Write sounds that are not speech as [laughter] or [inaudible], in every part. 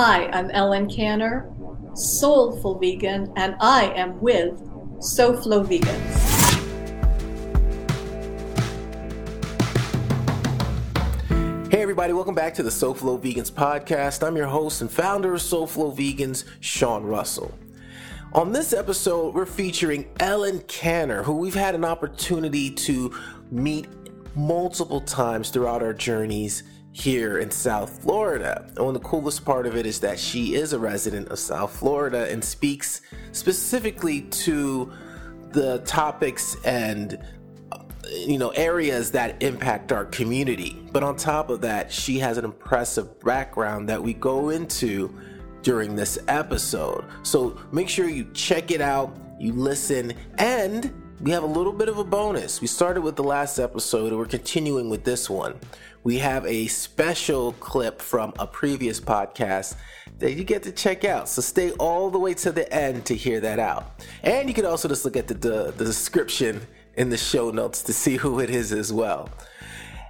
Hi, I'm Ellen Kanner, soulful vegan, and I am with SoFlo Vegans. Hey everybody, welcome back to the SoFlo Vegans podcast. I'm your host and founder of SoFlo Vegans, Sean Russell. On this episode, we're featuring Ellen Kanner, who we've had an opportunity to meet multiple times throughout our journeys here in South Florida. And one of the coolest part of it is that she is a resident of South Florida and speaks specifically to the topics and you know areas that impact our community. But on top of that, she has an impressive background that we go into during this episode. So make sure you check it out, you listen, and we have a little bit of a bonus. We started with the last episode and we're continuing with this one. We have a special clip from a previous podcast that you get to check out. So stay all the way to the end to hear that out. And you can also just look at the, the, the description in the show notes to see who it is as well.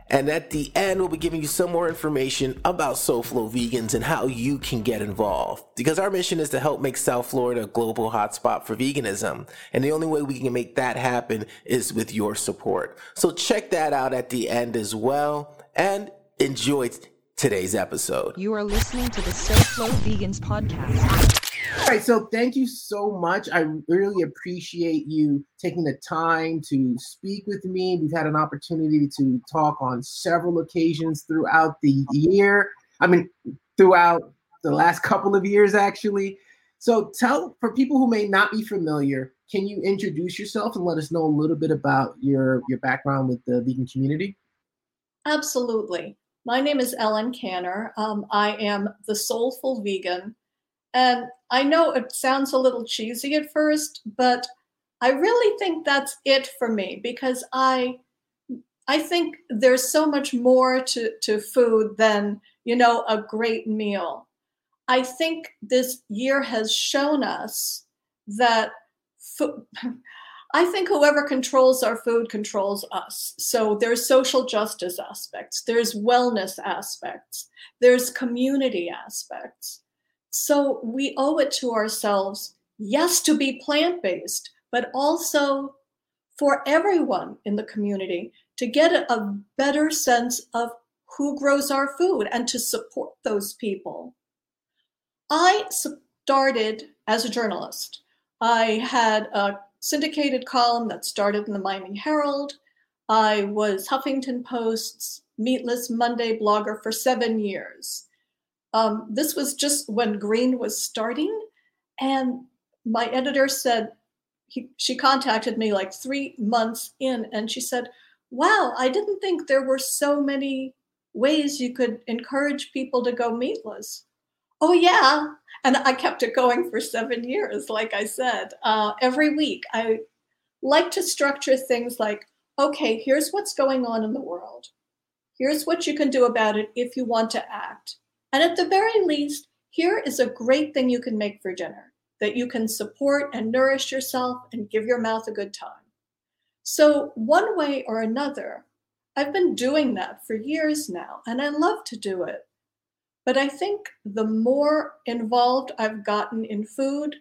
And at the end, we'll be giving you some more information about SoFlo Vegans and how you can get involved. Because our mission is to help make South Florida a global hotspot for veganism. And the only way we can make that happen is with your support. So check that out at the end as well and enjoy today's episode. You are listening to the SoFlo Vegans podcast. All right, so thank you so much. I really appreciate you taking the time to speak with me. We've had an opportunity to talk on several occasions throughout the year. I mean, throughout the last couple of years, actually. So, tell for people who may not be familiar, can you introduce yourself and let us know a little bit about your your background with the vegan community? Absolutely. My name is Ellen Kanner. Um, I am the soulful vegan. And I know it sounds a little cheesy at first, but I really think that's it for me because I I think there's so much more to, to food than, you know, a great meal. I think this year has shown us that food, [laughs] I think whoever controls our food controls us. So there's social justice aspects, there's wellness aspects, there's community aspects. So we owe it to ourselves, yes, to be plant based, but also for everyone in the community to get a better sense of who grows our food and to support those people. I started as a journalist. I had a syndicated column that started in the Miami Herald. I was Huffington Post's Meatless Monday blogger for seven years. Um, this was just when Green was starting, and my editor said, he, she contacted me like three months in, and she said, Wow, I didn't think there were so many ways you could encourage people to go meatless. Oh, yeah. And I kept it going for seven years, like I said. Uh, every week, I like to structure things like okay, here's what's going on in the world. Here's what you can do about it if you want to act. And at the very least, here is a great thing you can make for dinner that you can support and nourish yourself and give your mouth a good time. So, one way or another, I've been doing that for years now, and I love to do it. But I think the more involved I've gotten in food,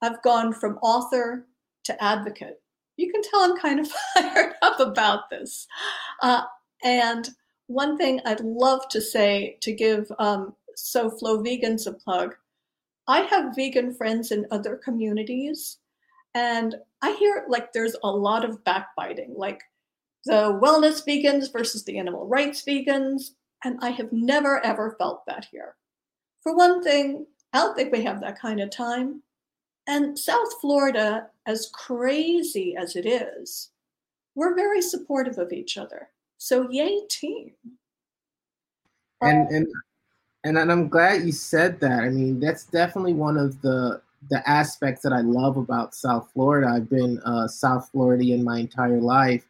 I've gone from author to advocate. You can tell I'm kind of [laughs] fired up about this. Uh, and one thing I'd love to say to give um, SoFlo Vegans a plug I have vegan friends in other communities, and I hear like there's a lot of backbiting, like the wellness vegans versus the animal rights vegans. And I have never ever felt that here. For one thing, I don't think we have that kind of time. And South Florida, as crazy as it is, we're very supportive of each other. So yay team. And and and I'm glad you said that. I mean, that's definitely one of the the aspects that I love about South Florida. I've been uh, South Floridian my entire life,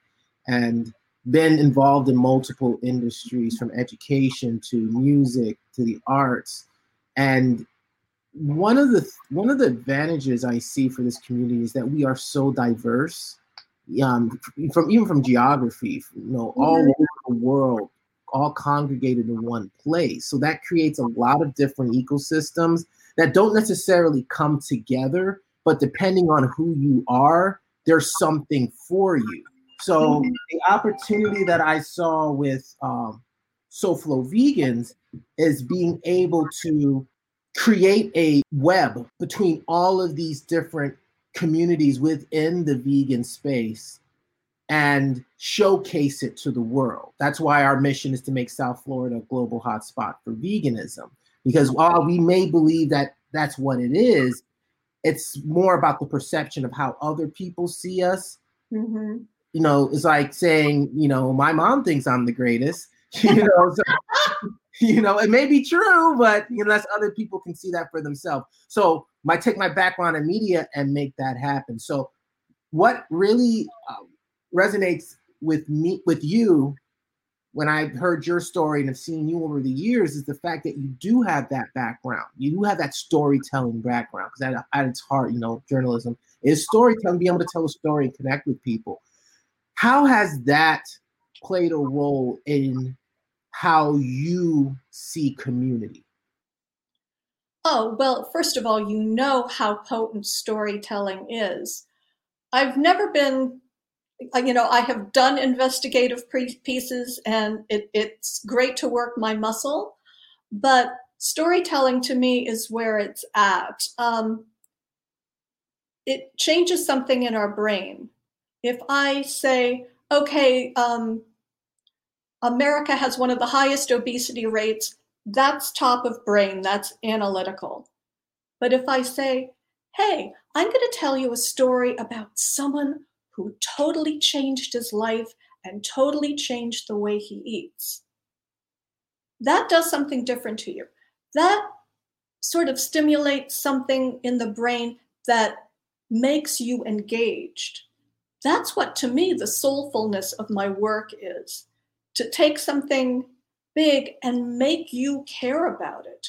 and been involved in multiple industries from education to music to the arts and one of the one of the advantages i see for this community is that we are so diverse um, from even from geography you know all mm-hmm. over the world all congregated in one place. So that creates a lot of different ecosystems that don't necessarily come together, but depending on who you are, there's something for you. So the opportunity that I saw with um, SoFlo Vegans is being able to create a web between all of these different communities within the vegan space and showcase it to the world. That's why our mission is to make South Florida a global hotspot for veganism. Because while we may believe that that's what it is, it's more about the perception of how other people see us. Mm-hmm. You know, it's like saying, you know, my mom thinks I'm the greatest. [laughs] You know, so, [laughs] you know, it may be true, but unless other people can see that for themselves. So, I take my background in media and make that happen. So, what really uh, resonates with me, with you, when I've heard your story and have seen you over the years, is the fact that you do have that background. You do have that storytelling background because at, at its heart, you know, journalism is storytelling, being able to tell a story and connect with people. How has that played a role in how you see community? Oh, well, first of all, you know how potent storytelling is. I've never been, you know, I have done investigative pieces and it, it's great to work my muscle, but storytelling to me is where it's at. Um, it changes something in our brain. If I say, okay, um, America has one of the highest obesity rates. That's top of brain, that's analytical. But if I say, hey, I'm going to tell you a story about someone who totally changed his life and totally changed the way he eats, that does something different to you. That sort of stimulates something in the brain that makes you engaged. That's what, to me, the soulfulness of my work is to take something big and make you care about it,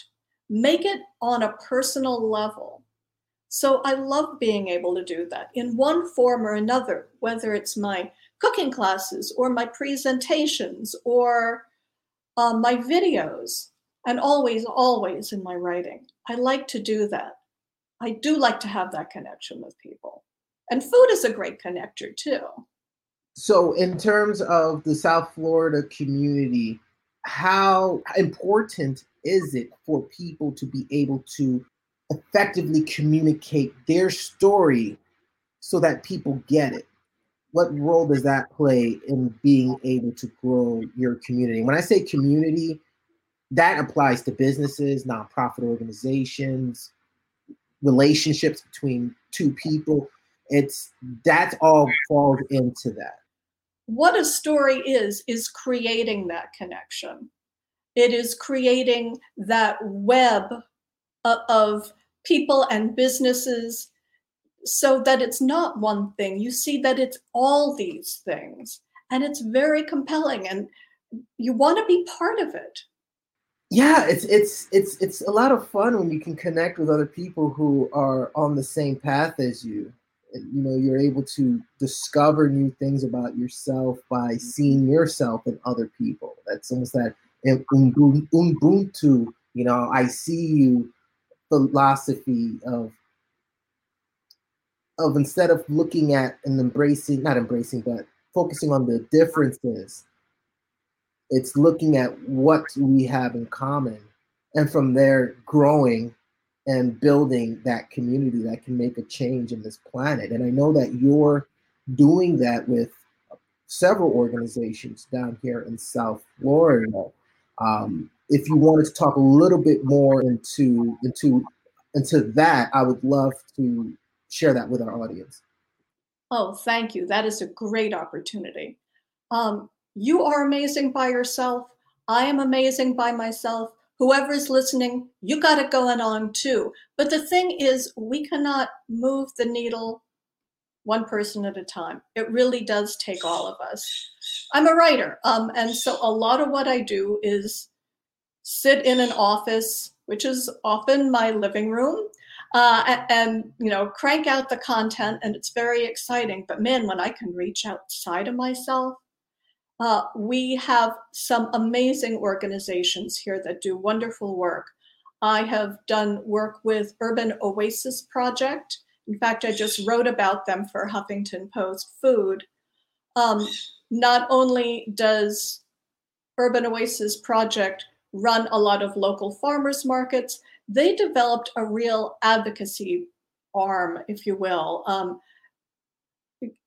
make it on a personal level. So I love being able to do that in one form or another, whether it's my cooking classes or my presentations or uh, my videos, and always, always in my writing. I like to do that. I do like to have that connection with people. And food is a great connector too. So, in terms of the South Florida community, how important is it for people to be able to effectively communicate their story so that people get it? What role does that play in being able to grow your community? When I say community, that applies to businesses, nonprofit organizations, relationships between two people. It's that all falls into that. What a story is is creating that connection. It is creating that web of people and businesses so that it's not one thing. You see that it's all these things and it's very compelling and you want to be part of it. Yeah it's it's it's it's a lot of fun when you can connect with other people who are on the same path as you you know you're able to discover new things about yourself by seeing yourself in other people. That's almost that ubuntu you know i see you philosophy of of instead of looking at and embracing not embracing but focusing on the differences it's looking at what we have in common and from there growing and building that community that can make a change in this planet. And I know that you're doing that with several organizations down here in South Florida. Um, if you wanted to talk a little bit more into into into that, I would love to share that with our audience. Oh, thank you. That is a great opportunity. Um, you are amazing by yourself. I am amazing by myself whoever's listening, you got it going on too. But the thing is, we cannot move the needle one person at a time. It really does take all of us. I'm a writer, um, and so a lot of what I do is sit in an office, which is often my living room, uh, and, you know crank out the content, and it's very exciting. But man, when I can reach outside of myself, Uh, we have some amazing organizations here that do wonderful work. I have done work with Urban Oasis Project. In fact, I just wrote about them for Huffington Post Food. Um, not only does Urban Oasis Project run a lot of local farmers markets, they developed a real advocacy arm, if you will, um,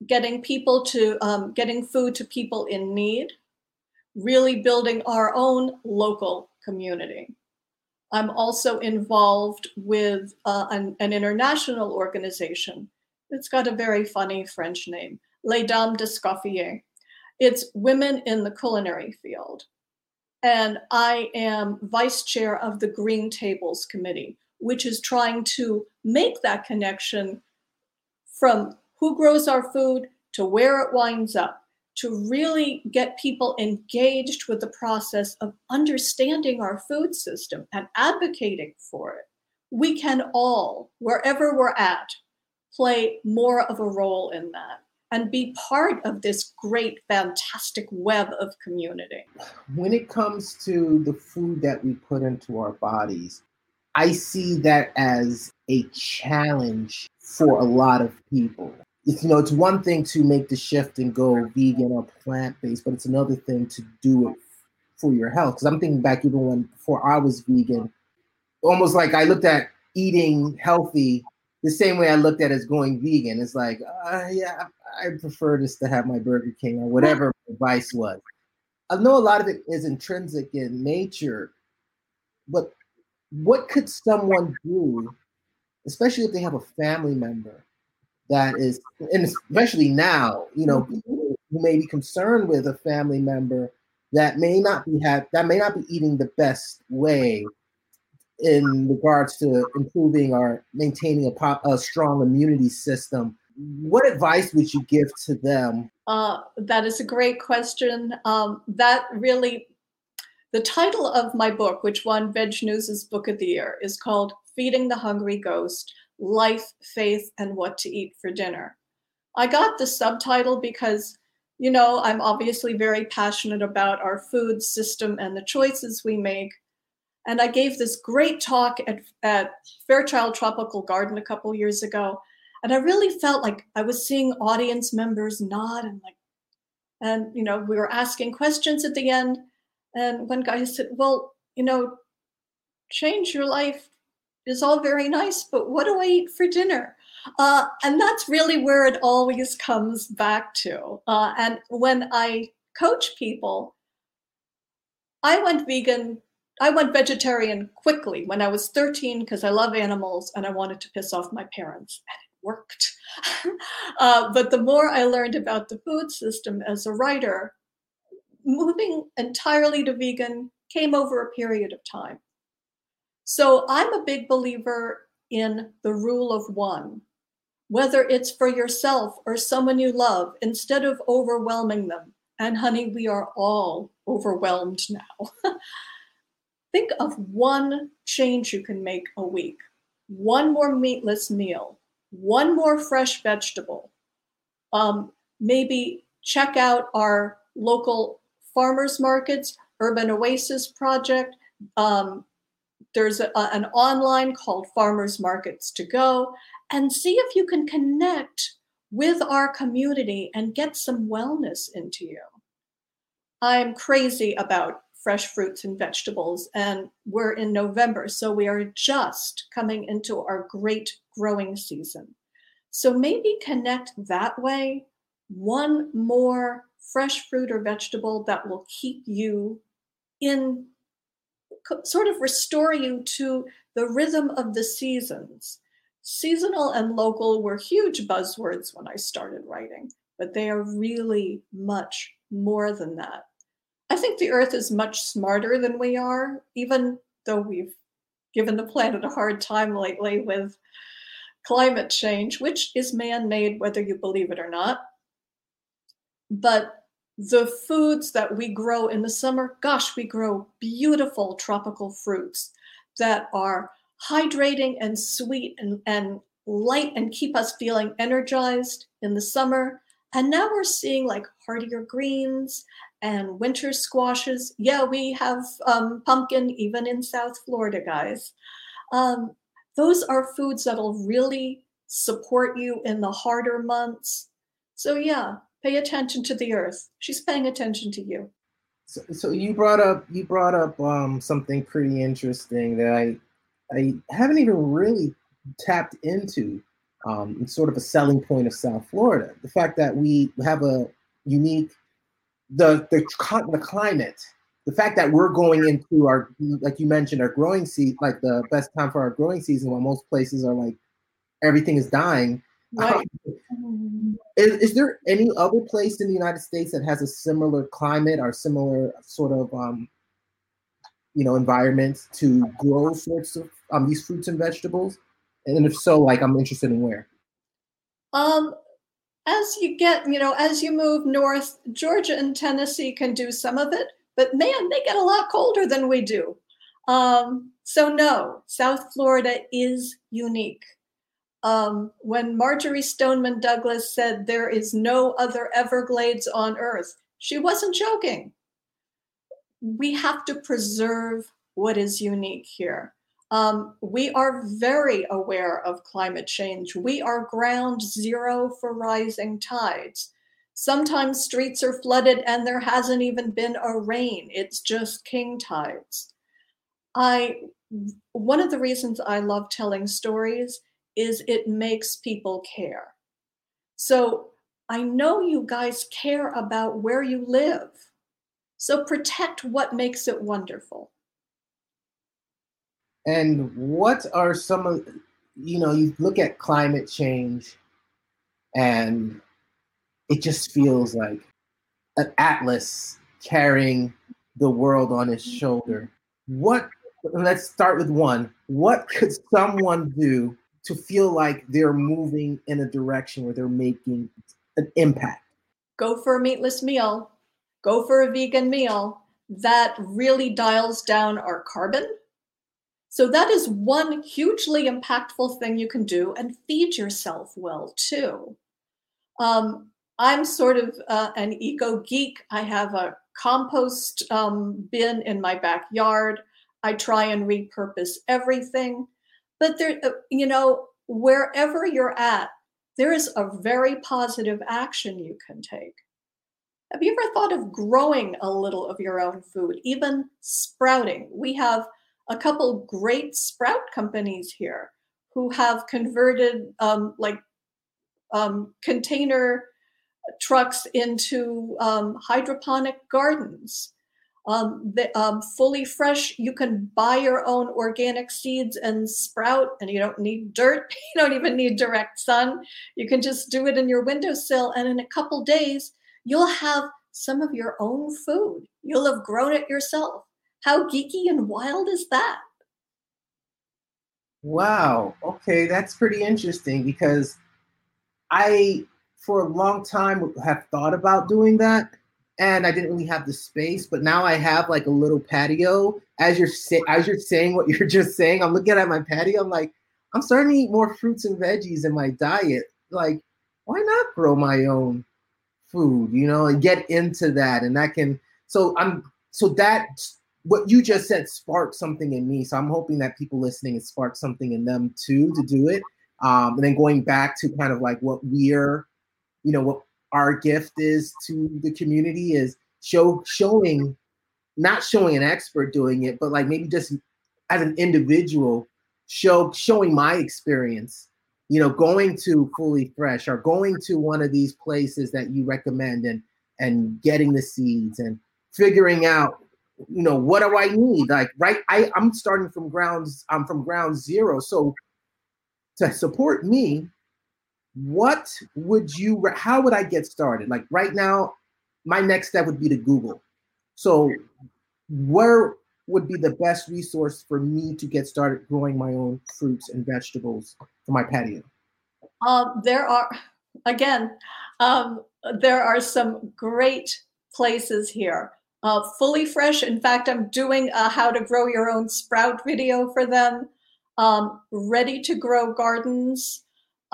getting people to um, getting food to people in need, really building our own local community. I'm also involved with uh, an, an, international organization. It's got a very funny French name, Les Dames d'Escoffier. It's women in the culinary field. And I am vice chair of the Green Tables Committee, which is trying to make that connection from who grows our food to where it winds up to really get people engaged with the process of understanding our food system and advocating for it. We can all, wherever we're at, play more of a role in that and be part of this great, fantastic web of community. When it comes to the food that we put into our bodies, I see that as a challenge for a lot of people it's you know it's one thing to make the shift and go vegan or plant based, but it's another thing to do it for your health. Because I'm thinking back even when before I was vegan, almost like I looked at eating healthy the same way I looked at as going vegan. It's like, uh, yeah, I prefer just to have my Burger King or whatever advice was. I know a lot of it is intrinsic in nature, but what could someone do, especially if they have a family member that is, and especially now, you know, mm-hmm. people who may be concerned with a family member that may not be have that may not be eating the best way in regards to improving or maintaining a, pop, a strong immunity system. What advice would you give to them? Uh, that is a great question. Um, that really, the title of my book, which won Veg News's Book of the Year, is called Feeding the Hungry Ghost life, faith, and what to eat for dinner. I got the subtitle because, you know, I'm obviously very passionate about our food system and the choices we make. And I gave this great talk at, at Fairchild Tropical Garden a couple years ago. And I really felt like I was seeing audience members nod and like, and, you know, we were asking questions at the end. And one guy said, Well, you know, change your life is all very nice, but what do I eat for dinner? Uh, and that's really where it always comes back to. Uh, and when I coach people, I went vegan, I went vegetarian quickly when I was 13 because I love animals and I wanted to piss off my parents, and it worked. [laughs] uh, but the more I learned about the food system as a writer, moving entirely to vegan came over a period of time. So I'm a big believer in the rule of one. Whether it's for yourself or someone you love, instead of overwhelming them, and honey, we are all overwhelmed now. [laughs] Think of one change you can make a week one more meatless meal, one more fresh vegetable. Um, maybe check out our local farmers markets, Urban Oasis Project. Um, there's a, an online called Farmers Markets to Go, and see if you can connect with our community and get some wellness into you. I'm crazy about fresh fruits and vegetables, and we're in November, so we are just coming into our great growing season. So maybe connect that way. One more fresh fruit or vegetable that will keep you in sort of restore you to the rhythm of the seasons. Seasonal and local were huge buzzwords when I started writing, but they are really much more than that. I think the earth is much smarter than we are, even though we've given the planet a hard time lately with climate change, which is man made, whether you believe it or not. But the foods that we grow in the summer, gosh, we grow beautiful tropical fruits that are hydrating and sweet and, and light and keep us feeling energized in the summer. And now we're seeing like heartier greens and winter squashes. Yeah, we have um, pumpkin even in South Florida, guys. Um, those are foods that'll really support you in the harder months. So, yeah, pay attention to the earth. She's paying attention to you. So, so you brought up you brought up um, something pretty interesting that I I haven't even really tapped into. Um, sort of a selling point of South Florida. The fact that we have a unique the the the climate, the fact that we're going into our like you mentioned our growing season, like the best time for our growing season, while most places are like everything is dying. Right. [laughs] Um, is, is, there any other place in the United States that has a similar climate or similar sort of um, you know environment to grow sorts of um, these fruits and vegetables? And if so, like I'm interested in where. Um, as you get, you know, as you move north, Georgia and Tennessee can do some of it, but man, they get a lot colder than we do. Um, so no, South Florida is unique. Um, when Marjory Stoneman Douglas said there is no other Everglades on earth, she wasn't joking. We have to preserve what is unique here. Um, we are very aware of climate change. We are ground zero for rising tides. Sometimes streets are flooded and there hasn't even been a rain. It's just king tides. I one of the reasons I love telling stories is it makes people care. So I know you guys care about where you live. So protect what makes it wonderful. And what are some of, you know, you look at climate change and it just feels like an atlas carrying the world on his shoulder. What, let's start with one. What could someone do to feel like they're moving in a direction where they're making an impact. Go for a meatless meal, go for a vegan meal. That really dials down our carbon. So, that is one hugely impactful thing you can do and feed yourself well too. Um, I'm sort of uh, an eco geek. I have a compost um, bin in my backyard. I try and repurpose everything. But there, uh, you know, wherever you're at, there is a very positive action you can take. Have you ever thought of growing a little of your own food, even sprouting? We have a couple great sprout companies here who have converted um, like um, container trucks into um, hydroponic gardens um, the, um, fully fresh. You can buy your own organic seeds and sprout, and you don't need dirt. [laughs] You don't even need direct sun. You can just do it in your windowsill, and in a couple days, you'll have some of your own food. You'll have grown it yourself. How geeky and wild is that? Wow. Okay, that's pretty interesting because I, for a long time, have thought about doing that and I didn't really have the space. But now I have like a little patio. As you're as you're saying what [laughs] you're just saying, I'm looking at my patio. I'm like, I'm starting to eat more fruits and veggies in my diet. Like, why not grow my own food? You know, and get into that, and that can. So I'm so that what you just said sparked something in me. So I'm hoping that people listening it sparked something in them too to do it. Um, and then going back to kind of like what we're, you know, what our gift is to the community is show showing not showing an expert doing it but like maybe just as an individual show showing my experience. You know going to fully fresh or going to one of these places that you recommend and and getting the seeds and figuring out you know what do i need? Like right i i'm starting from grounds i'm from ground zero. So to support me what would you how would i get started? Like right now my next step would be to google. So where would be the best resource for me to get started growing my own fruits and vegetables for my patio? Um, there are again um, there are some great places here. Uh, fully fresh in fact i'm doing a how to grow your own sprout video for them. Um, ready to grow gardens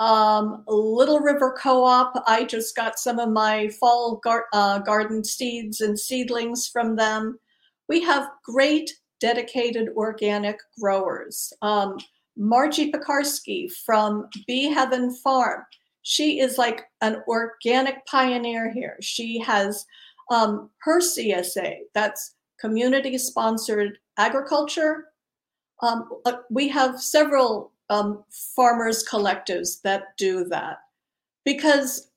Um, Little River Co-op, I just got some of my fall gar- uh, garden seeds and seedlings from them. We have great dedicated organic growers. Um, Margie Pikarsky from Bee Heaven Farm. She is like an organic pioneer here. She has um, her CSA, that's community sponsored agriculture. Um, uh, we have several um, farmers collectives that do that because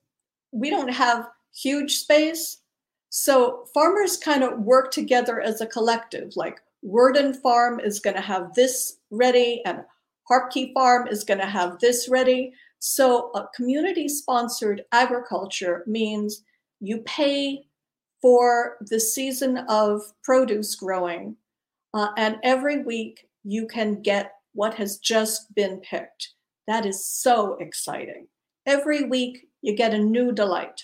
we don't have huge space. So farmers kind of work together as a collective. Like Worden Farm is going to have this ready, and Harpke Farm is going to have this ready. So a community sponsored agriculture means you pay for the season of produce growing, uh, and every week you can get what has just been picked. That is so exciting. Every week you get a new delight.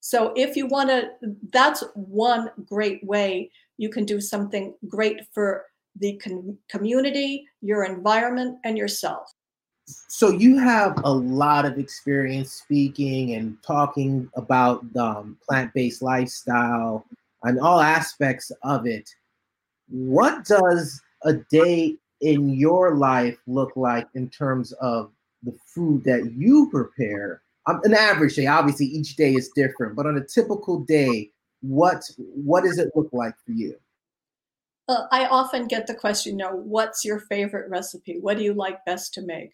So if you want to, that's one great way you can do something great for the com- community, your environment, and yourself. So you have a lot of experience speaking and talking about um, plant-based lifestyle and all aspects of it. What does a day in your life look like in terms of the food that you prepare? Um, an average day, obviously, each day is different, but on a typical day, what what does it look like for you? Uh, I often get the question, you know, what's your favorite recipe? What do you like best to make?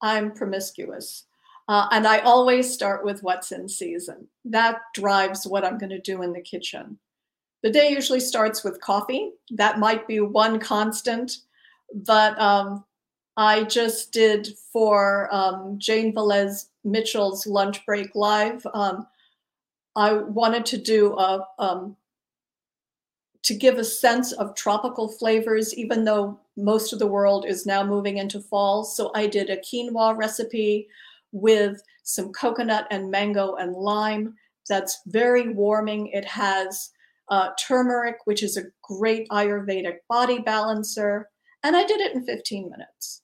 I'm promiscuous. Uh, and I always start with what's in season. That drives what I'm going to do in the kitchen. The day usually starts with coffee. That might be one constant, but um, I just did for um, Jane Velez Mitchell's Lunch Break Live. Um, I wanted to do a um, to give a sense of tropical flavors, even though most of the world is now moving into fall. So I did a quinoa recipe with some coconut and mango and lime. That's very warming. It has uh, turmeric, which is a great Ayurvedic body balancer. And I did it in 15 minutes.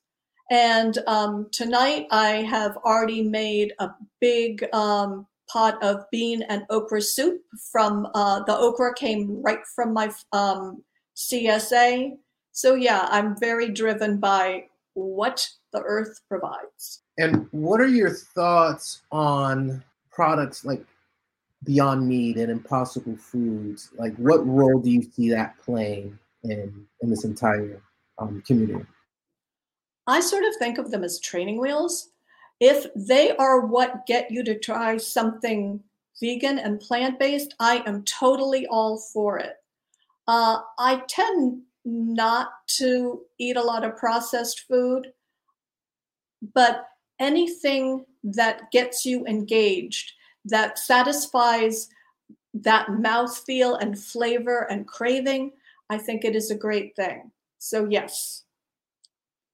And um, tonight I have already made a big um, pot of bean and okra soup from uh, the okra came right from my um, CSA. So yeah, I'm very driven by what the earth provides. And what are your thoughts on products like Beyond Meat and Impossible Foods? Like, what role do you see that playing in in this entire um, community? I sort of think of them as training wheels. If they are what get you to try something vegan and plant based, I am totally all for it. Uh, I tend not to eat a lot of processed food, but anything that gets you engaged, that satisfies that mouthfeel and flavor and craving, I think it is a great thing. So, yes,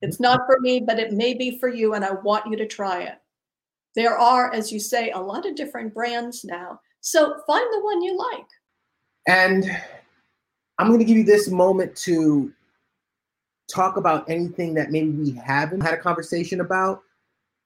it's not for me, but it may be for you, and I want you to try it. There are, as you say, a lot of different brands now. So find the one you like. And I'm going to give you this moment to talk about anything that maybe we haven't had a conversation about.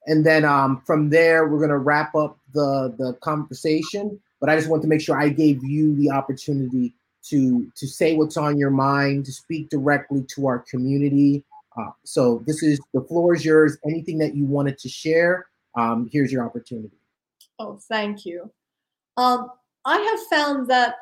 And then um, from there, we're going to wrap up the, the conversation. But I just want to make sure I gave you the opportunity to, to say what's on your mind, to speak directly to our community, uh, so this is the floor is yours. Anything that you wanted to share, um, here's your opportunity. Oh, thank you. Um, I have found that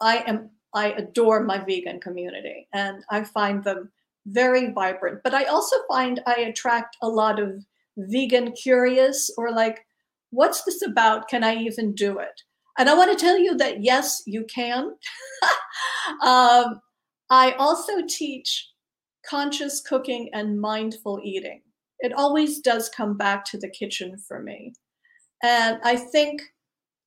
I am I adore my vegan community, and I find them very vibrant. But I also find I attract a lot of vegan curious or like, what's this about? Can I even do it? And I want to tell you that yes, you can. [laughs] um, I also teach conscious cooking and mindful eating. It always does come back to the kitchen for me. And I think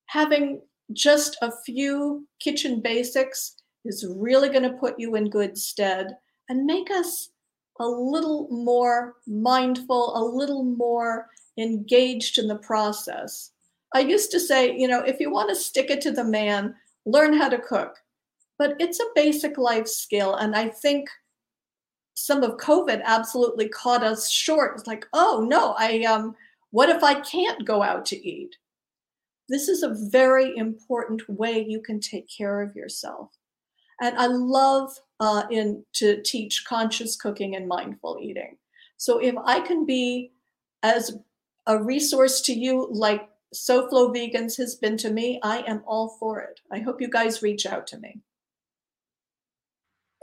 having just a few kitchen basics is really going to put you in good stead and make us a little more mindful, a little more engaged in the process. I used to say, you know, if you want to stick it to the man, learn how to cook. But it's a basic life skill. And I think some of COVID absolutely caught us short. It's like, oh no, I um, what if I can't go out to eat? This is a very important way you can take care of yourself. And I love uh, in to teach conscious cooking and mindful eating. So if I can be as a resource to you like SoFlo Vegans has been to me, I am all for it. I hope you guys reach out to me.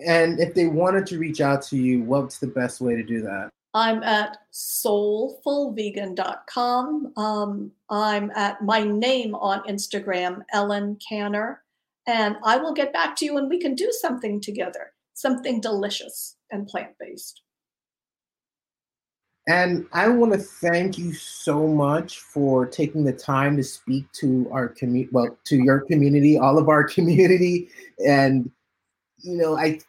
And if they wanted to reach out to you, what's the best way to do that? I'm at soulfulvegan.com. Um, I'm at my name on Instagram, Ellen Kanner. And I will get back to you and we can do something together, something delicious and plant based. And I want to thank you so much for taking the time to speak to our community, well, to your community, all of our [laughs] community. And, you know, I,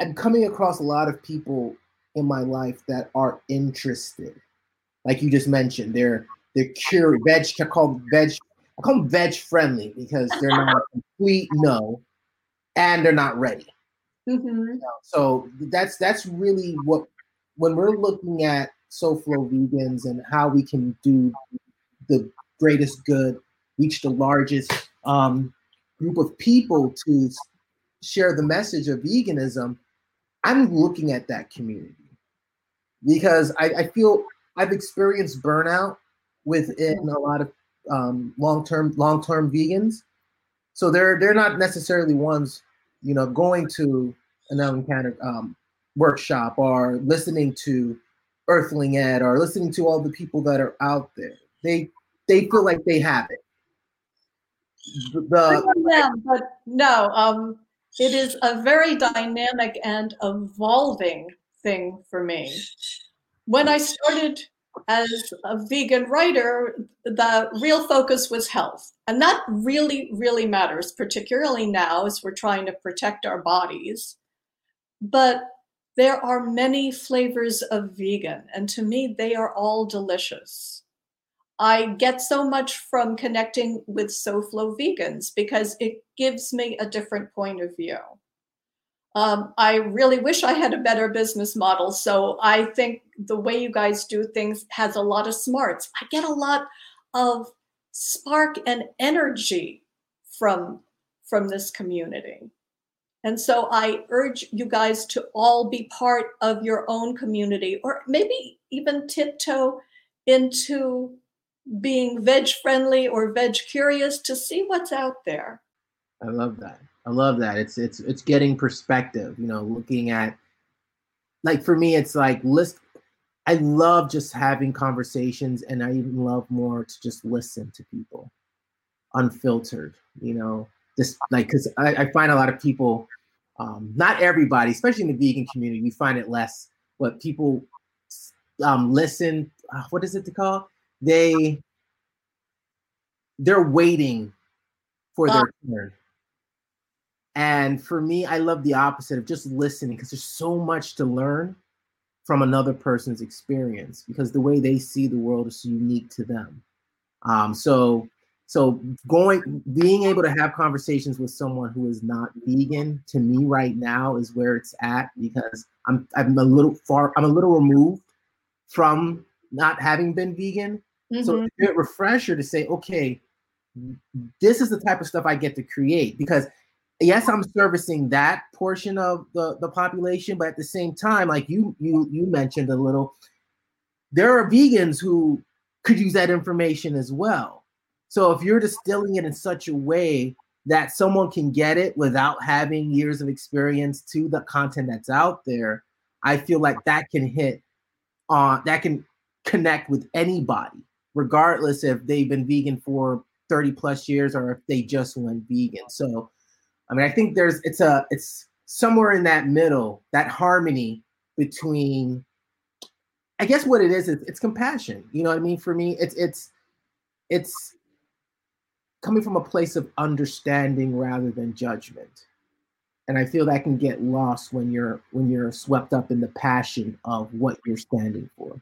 I'm coming across a lot of people in my life that are interested. Like you just mentioned, they're they're curious, veg, called veg, I call them veg friendly because they're not complete no, and they're not ready. Mm-hmm. So that's that's really what when we're looking at SoFlo vegans and how we can do the greatest good, reach the largest um, group of people to share the message of veganism, I'm looking at that community because I, I feel I've experienced burnout within a lot of um, long-term long-term vegans. So they're they're not necessarily ones, you know, going to an Kanner um, workshop or listening to Earthling Ed or listening to all the people that are out there. They they feel like they have it. The, yeah, but no, um, it is a very dynamic and evolving thing for me. When I started as a vegan writer, the real focus was health. And that really, really matters, particularly now as we're trying to protect our bodies. But there are many flavors of vegan, and to me, they are all delicious. I get so much from connecting with SoFlo vegans because it gives me a different point of view. Um, I really wish I had a better business model. So I think the way you guys do things has a lot of smarts. I get a lot of spark and energy from from this community. And so I urge you guys to all be part of your own community or maybe even tiptoe into being veg friendly or veg curious to see what's out there. I love that. I love that. It's it's it's getting perspective, you know, looking at like for me it's like list I love just having conversations and I even love more to just listen to people unfiltered, you know, just like because I, I, find a lot of people, um, not everybody, especially in the vegan community, you find it less. What people um, listen, uh, what is it to call? They they're waiting for their turn. And for me, I love the opposite of just listening because there's so much to learn from another person's experience because the way they see the world is unique to them. Um, so so going being able to have conversations with someone who is not vegan to me right now is where it's at because I'm I'm a little far I'm a little removed from not having been vegan. Mm-hmm. So it's a refresher to say, okay, this is the type of stuff I get to create because yes, I'm servicing that portion of the, the population, but at the same time, like you you you mentioned a little, there are vegans who could use that information as well. So if you're distilling it in such a way that someone can get it without having years of experience to the content that's out there, I feel like that can hit on uh, that can connect with anybody, regardless if they've been vegan for 30 plus years or if they just went vegan. So I mean I think there's it's a it's somewhere in that middle, that harmony between I guess what it is, it's, it's compassion. You know what I mean? For me, it's it's it's coming from a place of understanding rather than judgment and i feel that can get lost when you're when you're swept up in the passion of what you're standing for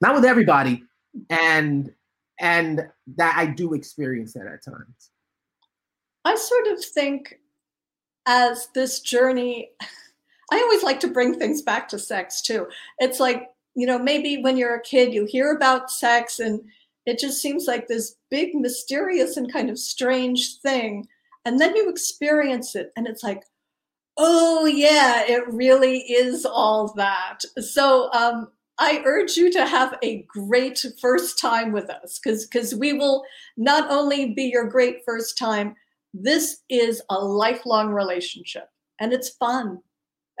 not with everybody and and that i do experience that at times i sort of think as this journey I always like to bring things back to sex too. It's like, you know, maybe when you're a kid, you hear about sex and it just seems like this big, mysterious, and kind of strange thing. And then you experience it, and it's like, oh, yeah, it really is all that. So, um, I urge you to have a great first time with us because because we will not only be your great first time, this is a lifelong relationship and it's fun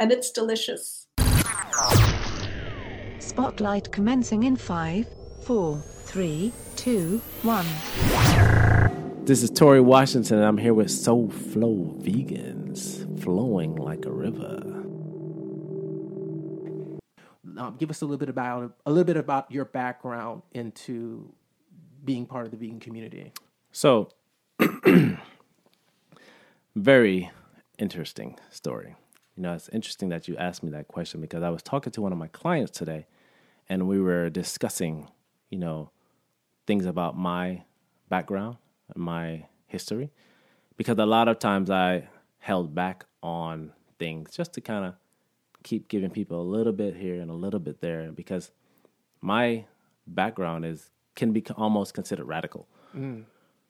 and it's delicious. Spotlight commencing in five, four, three, two, one. This is Tori Washington, and I'm here with SoFlo Vegans, flowing like a river. Um, give us a little bit about a little bit about your background into being part of the vegan community. So, [clears throat] very interesting story. You know, it's interesting that you asked me that question because I was talking to one of my clients today, and we were discussing, you know, things about my background, my history, because a lot of times I held back on things just to kind of keep giving people a little bit here and a little bit there because my background is can be almost considered radical, mm.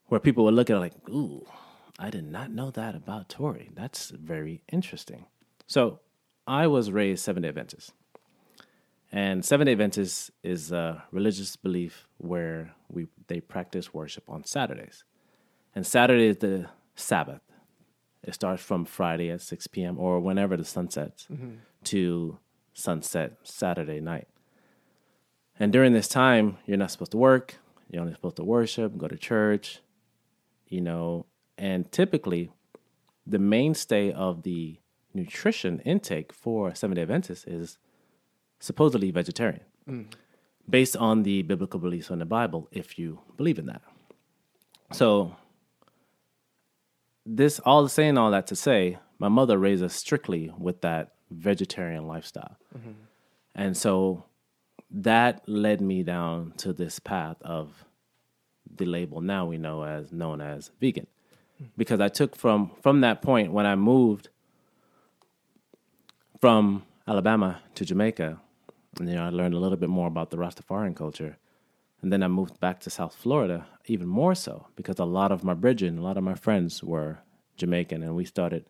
where people would look at it like, "Ooh, I did not know that about Tori. That's very interesting." So, I was raised Seven Day Adventist, and Seven Day Adventist is a religious belief where we they practice worship on Saturdays, and Saturday is the Sabbath. It starts from Friday at 6 p.m. or whenever the sun sets. Mm-hmm to sunset Saturday night. And during this time, you're not supposed to work, you're only supposed to worship, go to church, you know, and typically the mainstay of the nutrition intake for Seventh day Adventists is supposedly vegetarian, mm. based on the biblical beliefs in the Bible, if you believe in that. So, this all saying all that to say, my mother raised us strictly with that vegetarian lifestyle. Mm-hmm. And so that led me down to this path of the label now we know as known as vegan. Because I took from from that point when I moved from Alabama to Jamaica, and, you know, I learned a little bit more about the Rastafarian culture. And then I moved back to South Florida, even more so, because a lot of my bridging, a lot of my friends were Jamaican, and we started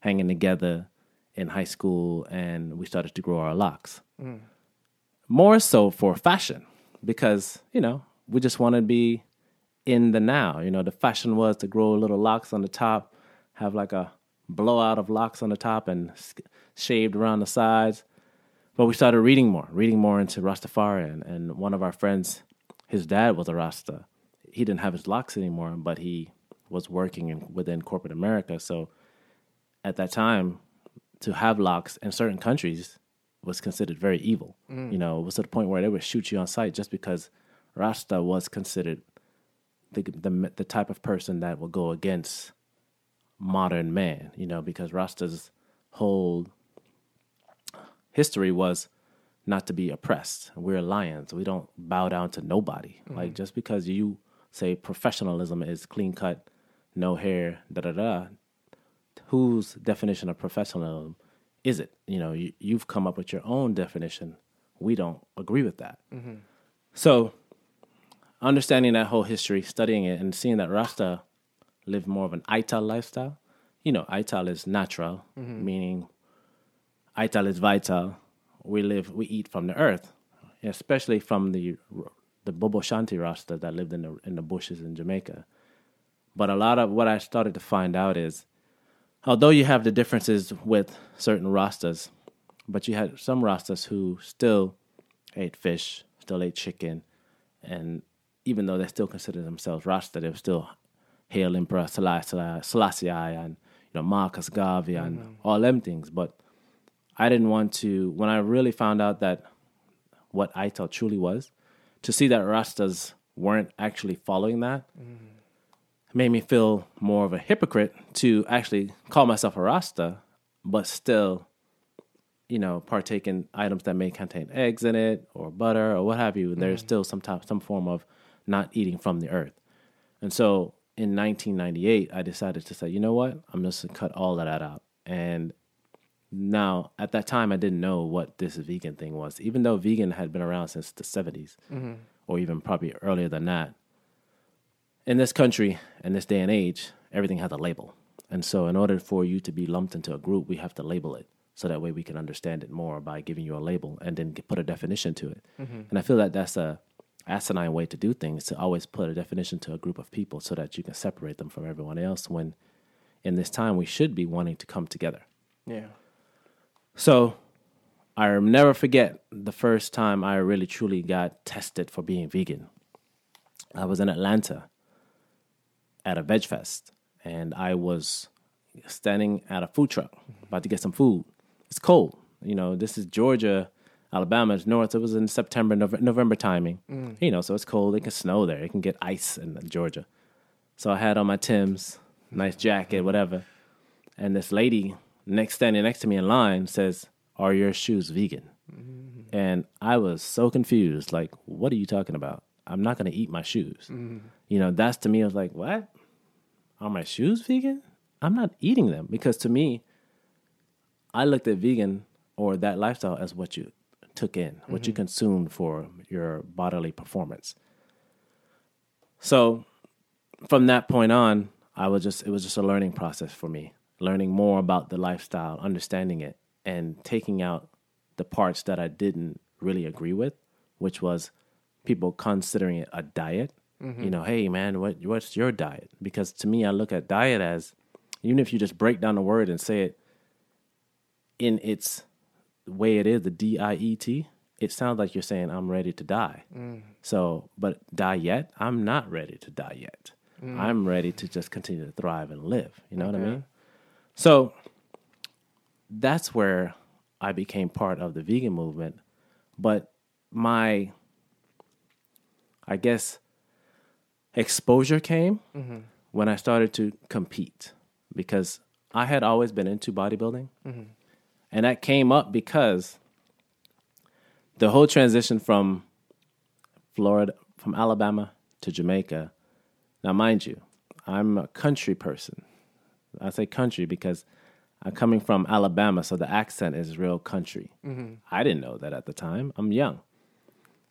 hanging together in high school and we started to grow our locks. Mm. More so for fashion because, you know, we just want to be in the now. You know, the fashion was to grow little locks on the top, have like a blowout of locks on the top and shaved around the sides. But we started reading more, reading more into Rastafarian. And one of our friends, his dad was a Rasta. He didn't have his locks anymore, but he was working in, within corporate America. So at that time, to have locks in certain countries was considered very evil. Mm. You know, it was to the point where they would shoot you on sight just because Rasta was considered the, the the type of person that will go against modern man. You know, because Rasta's whole history was not to be oppressed. We're lions. We don't bow down to nobody. Mm. Like just because you say professionalism is clean cut, no hair, da da da, whose definition of professionalism is it? You know, you, have come up with your own definition. We don't agree with that. Mm-hmm. So, understanding that whole history, studying it, and seeing that Rasta lived more of an Ital lifestyle. You know, Ital is natural, mm-hmm. meaning Ital is vital. We live, we eat from the earth, especially from the the Bobo Shanti Rasta that lived in the in the bushes in Jamaica. But a lot of what I started to find out is although you have the differences with certain Rastas, but you had some Rastas who still ate fish, still ate chicken, and even though they still consider themselves Rasta, they were still hail Emperor Selassie and you know Marcus Garvey and mm-hmm. all them things. But I didn't want to when I really found out that what I thought truly was to see that Rastas weren't actually following that. Mm-hmm made me feel more of a hypocrite to actually call myself a Rasta, but still, you know, partake in items that may contain eggs in it or butter or what have you. Mm. There's still some type, some form of not eating from the earth. And so in 1998, I decided to say, you know what? I'm just gonna cut all of that out. And Now, at that time, I didn't know what this vegan thing was, even though vegan had been around since the 70s, mm-hmm. or even probably earlier than that. In this country, in this day and age, everything has a label. And so, in order for you to be lumped into a group, we have to label it so that way we can understand it more by giving you a label and then put a definition to it. Mm-hmm. And I feel that that's a asinine way to do things to always put a definition to a group of people so that you can separate them from everyone else when in this time we should be wanting to come together. Yeah. So I'll never forget the first time I really truly got tested for being vegan. I was in Atlanta at a veg fest and I was standing at a food truck about to get some food. It's cold. You know, this is Georgia, Alabama, it's north. It was in September, Nov- November timing. Mm. You know, so it's cold. It can snow there. It can get ice in Georgia. So I had on my Tim's, nice jacket, whatever. And this lady next standing next to me in line says, "Are your shoes vegan?" Mm-hmm. And I was so confused. Like, what are you talking about? I'm not going to eat my shoes. Mm-hmm. You know, that's to me. I was like, what? Are my shoes vegan? I'm not eating them because to me, I looked at vegan or that lifestyle as what you took in, what you mm-hmm. consumed for your bodily performance. So from that point on, I was just it was just a learning process for me, learning more about the lifestyle, understanding it, and taking out the parts that I didn't really agree with, which was people considering it a diet. Mm-hmm. You know, hey man, what what's your diet? Because to me, I look at diet as even if you just break down the word and say it in its way it is, the D I E T, it sounds like you're saying I'm ready to die. Mm. So, but die yet? I'm not ready to die yet. Mm. I'm ready to just continue to thrive and live. You know what I mean? So that's where I became part of the vegan movement. But my, I guess, exposure came mm-hmm. when I started to compete because I had always been into bodybuilding. Mm-hmm. And that came up because the whole transition from Florida, from Alabama to Jamaica. Now, mind you, I'm a country person. I say country because I'm coming from Alabama, so the accent is real country. Mm-hmm. I didn't know that at the time. I'm young.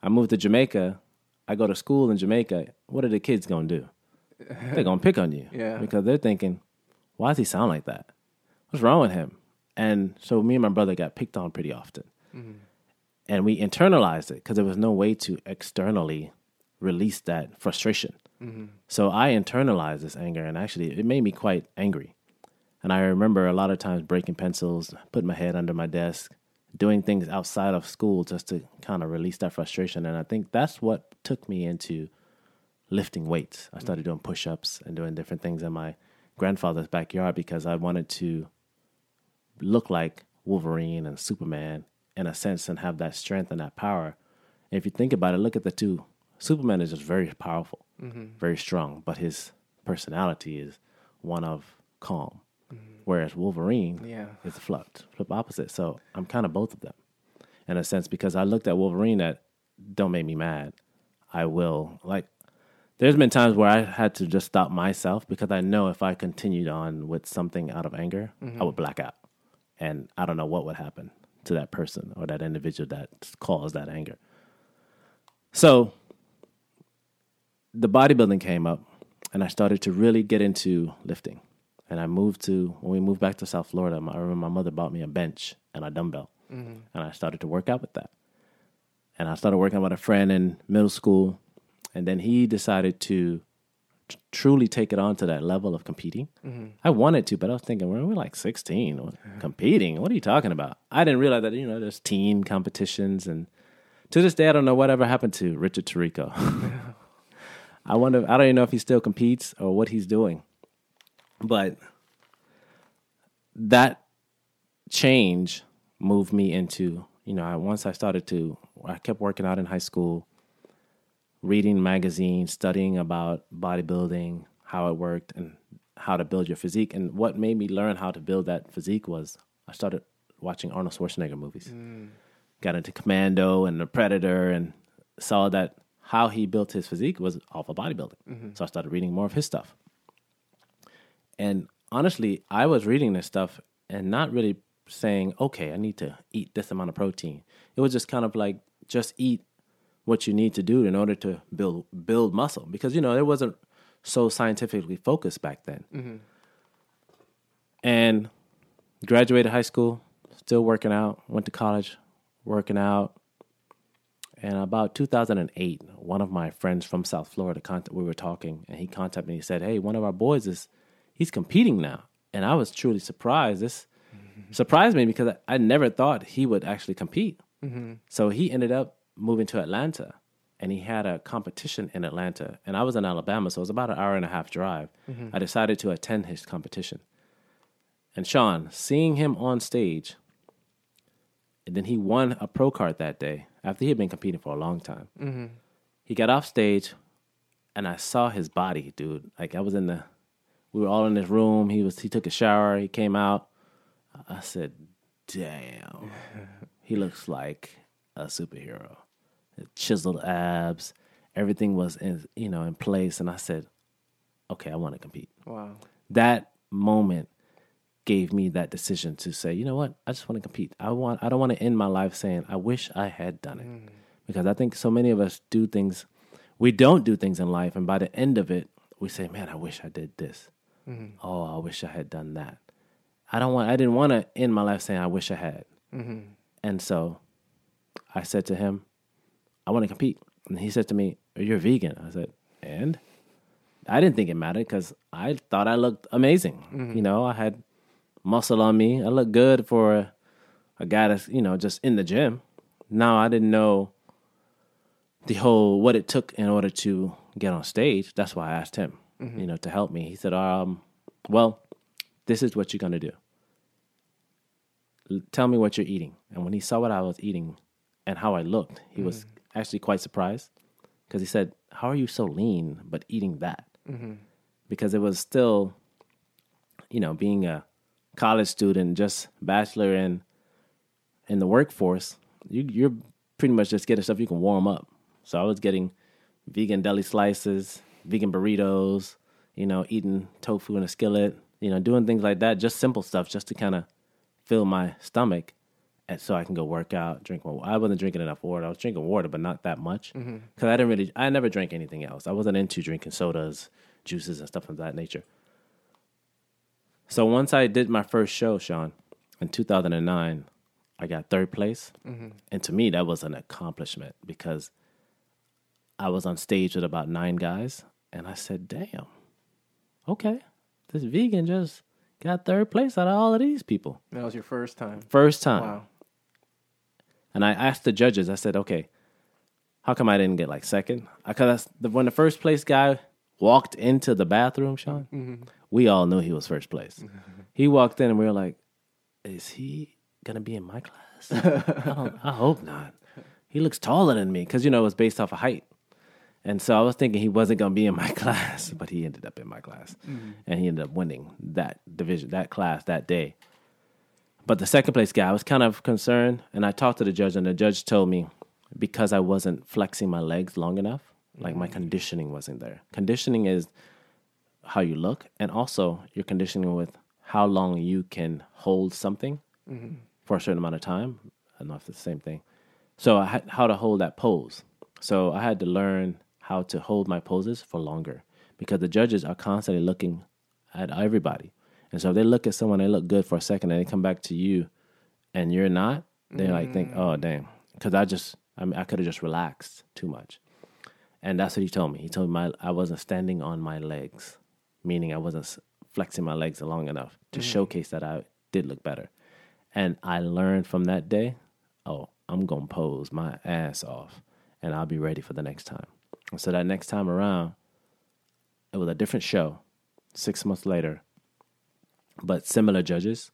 I moved to Jamaica. I go to school in Jamaica. What are the kids gonna do? [laughs] They're gonna pick on you, Yeah. because they're thinking, "Why does he sound like that? What's wrong with him?" And so me and my brother got picked on pretty often mm-hmm. and we internalized it because there was no way to externally release that frustration. Mm-hmm. So I internalized this anger, and actually, it made me quite angry. And I remember a lot of times breaking pencils, putting my head under my desk, doing things outside of school just to kind of release that frustration. And I think that's what took me into lifting weights. I started doing push ups and doing different things in my grandfather's backyard because I wanted to look like Wolverine and Superman in a sense and have that strength and that power. And if you think about it, look at the two. Superman is just very powerful, mm-hmm. very strong, but his personality is one of calm. Mm-hmm. Whereas Wolverine Yeah. is the flip, flip opposite. So I'm kind of both of them in a sense because I looked at Wolverine that don't make me mad. I will like there's been times where I had to just stop myself because I know if I continued on with something out of anger, I mm-hmm. would black out. And I don't know what would happen to that person or that individual that caused that anger. So the bodybuilding came up and I started to really get into lifting. And I moved to, when we moved back to South Florida, my- I remember my mother bought me a bench and a dumbbell. Mm-hmm. And I started to work out with that. And I started working with a friend in middle school. And then he decided to t- truly take it on to that level of competing. Mm-hmm. I wanted to, but I was thinking, we're, we're like 16. What- Competing? What are you talking about? I didn't realize that, you know, there's teen competitions. And to this day, I don't know whatever happened to Richard Tarico. [laughs] I wonder, I don't even know if he still competes or what he's doing. But that change moved me into, you know, I, once I started to, I kept working out in high school, reading magazines, studying about bodybuilding, how it worked, and how to build your physique. And what made me learn how to build that physique was I started watching Arnold Schwarzenegger movies. Mm. Got into Commando and The Predator and saw that how he built his physique was off of bodybuilding. Mm-hmm. So I started reading more of his stuff. And honestly, I was reading this stuff and not really saying, okay, I need to eat this amount of protein. It was just kind of like just eat what you need to do in order to build build muscle because you know it wasn't so scientifically focused back then. Mm-hmm. And graduated high school, still working out. Went to college, working out. And about 2008, one of my friends from South Florida, cont- we were talking, and he contacted me. He said, "Hey, one of our boys is he's competing now," and I was truly surprised. This mm-hmm. surprised me because I, I never thought he would actually compete. Mm-hmm. So he ended up moving to Atlanta, and he had a competition in Atlanta, and I was in Alabama, so it was about an hour and a half drive. Mm-hmm. I decided to attend his competition, and Sean, seeing him on stage, and then he won a pro card that day after he had been competing for a long time. Mm-hmm. He got off stage, and I saw his body, dude. Like I was in the, we were all in this room. He was, he took a shower. He came out. I said, "Damn, [laughs] he looks like a superhero." Chiseled abs, everything was in, you know, in place, and I said, "Okay, I want to compete." Wow. that moment gave me that decision to say, you know what, I just want to compete. I want I don't want to end my life saying I wish I had done it. Mm. Because I think so many of us do things we don't do things in life and by the end of it we say, Man, I wish I did this. Mm-hmm. Oh, I wish I had done that. I don't want I didn't want to end my life saying I wish I had. Mm-hmm. And so I said to him, I want to compete. And he said to me, You're vegan. I said, And? I didn't think it mattered because I thought I looked amazing. Mm-hmm. You know, I had muscle on me. I looked good for a, a guy that's, you know, just in the gym. Now I didn't know the whole what it took in order to get on stage. That's why I asked him, mm-hmm. you know, to help me. He said, um, well, this is what you're gonna do. L- Tell me what you're eating. And when he saw what I was eating and how I looked, he was mm. Actually quite surprised because he said, "How are you so lean but eating that?" Mm-hmm. Because it was still, you know, being a college student, just bachelor in in the workforce, you, you're pretty much just getting stuff you can warm up. So I was getting vegan deli slices, vegan burritos, you know, eating tofu in a skillet, you know, doing things like that, just simple stuff, just to kind of fill my stomach, and so I can go work out, drink more. I wasn't drinking enough water. I was drinking water, but not that much mm-hmm. because I didn't really. I never drank anything else. I wasn't into drinking sodas, juices, and stuff of that nature. So once I did my first show, Sean, in 2009, I got third place. Mm-hmm. And to me, that was an accomplishment because I was on stage with about nine guys. And I said, damn, okay, this vegan just got third place out of all of these people. That was your first time. First time. Wow. And I asked the judges, I said, okay, how come I didn't get like second? Because when the first place guy walked into the bathroom, Sean, mm-hmm. we all knew he was first place. [laughs] He walked in and we were like, is he going to be in my class? I, I hope not. He looks taller than me because, you know, it was based off of height. And so I was thinking he wasn't going to be in my [laughs] class, but he ended up in my class. Mm-hmm. And he ended up winning that division, that class that day. But the second place guy, I was kind of concerned, and I talked to the judge, and the judge told me because I wasn't flexing my legs long enough, like my mm. conditioning wasn't there. Conditioning is how you look, and also your conditioning with how long you can hold something mm-hmm. for a certain amount of time. I don't know if it's the same thing. So I had how to hold that pose. So I had to learn how to hold my poses for longer because the judges are constantly looking at everybody. And so if they look at someone, they look good for a second, and they come back to you, and you're not. They like think, mm. oh damn, because I just, I mean, I could have just relaxed too much. And that's what he told me. He told me my, I wasn't standing on my legs, meaning I wasn't flexing my legs long enough to mm. showcase that I did look better. And I learned from that day, oh, I'm gonna pose my ass off, and I'll be ready for the next time. And so that next time around, it was a different show. Six months later, but similar judges.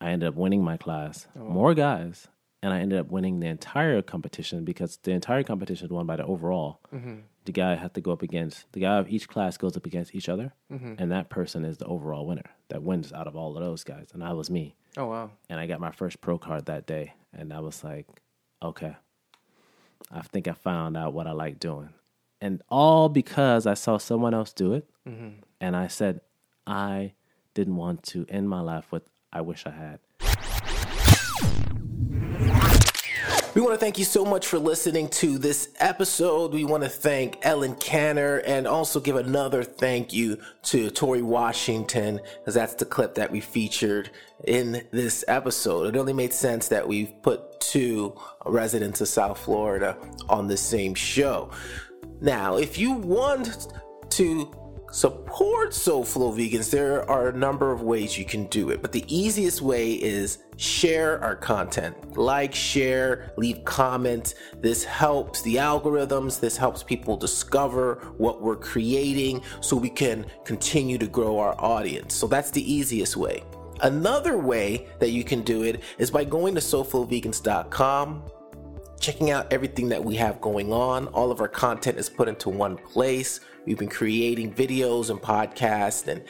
I ended up winning my class, oh, more guys, and I ended up winning the entire competition because the entire competition was won by the overall. Mm-hmm. The guy had to go up against the guy of each class goes up against each other, mm-hmm. and that person is the overall winner that wins out of all of those guys, and I was me. Oh wow. And I got my first pro card that day, and I was like, okay, I think I found out what I like doing, and all because I saw someone else do it, mm-hmm. and I said I didn't want to end my life with I wish I had. We want to thank you so much for listening to this episode. We want to thank Ellen Kanner and also give another thank you to Tori Washington, because that's the clip that we featured in this episode. It only made sense that we've put two residents of South Florida on the same show. Now, if you want to support SoFlo Vegans, there are a number of ways you can do it, but the easiest way is share our content. Like, share, leave comments. This helps the algorithms, this helps people discover what we're creating so we can continue to grow our audience. So that's the easiest way. Another way that you can do it is by going to soflovegans.com checking out everything that we have going on. All of our content is put into one place. We've been creating videos and podcasts and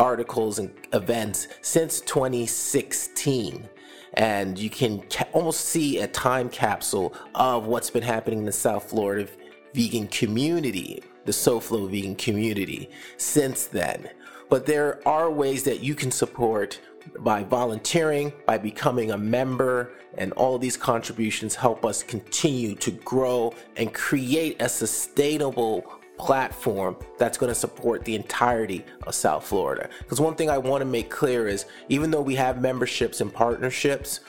articles and events since 2016. And you can ca- almost see a time capsule of what's been happening in the South Florida vegan community, the SoFlo vegan community since then. But there are ways that you can support by volunteering, by becoming a member, and all these contributions help us continue to grow and create a sustainable platform that's going to support the entirety of South Florida. Because one thing I want to make clear is even though we have memberships and partnerships,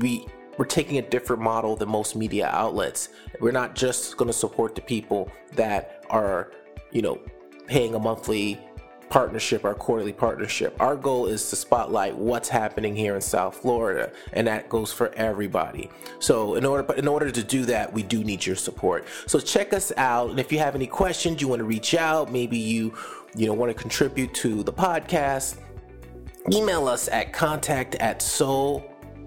we we're taking a different model than most media outlets. We're not just going to support the people that are, you know, paying a monthly partnership, our quarterly partnership. Our goal is to spotlight what's happening here in South Florida, and that goes for everybody. So, in order, but in order to do that, we do need your support. So, check us out, and if you have any questions, you want to reach out, maybe you, you know, want to contribute to the podcast, email us at contact at soflo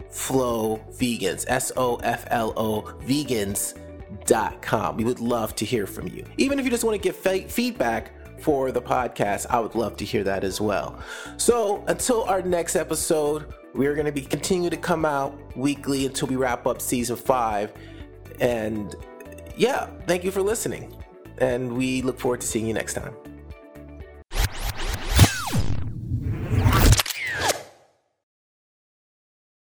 vegans s-o-f-l-o vegans.com we would love to hear from you even if you just want to give feedback for the podcast, I would love to hear that as well. So until our next episode, we're going to be continue to come out weekly until we wrap up season five. And yeah, thank you for listening. And we look forward to seeing you next time.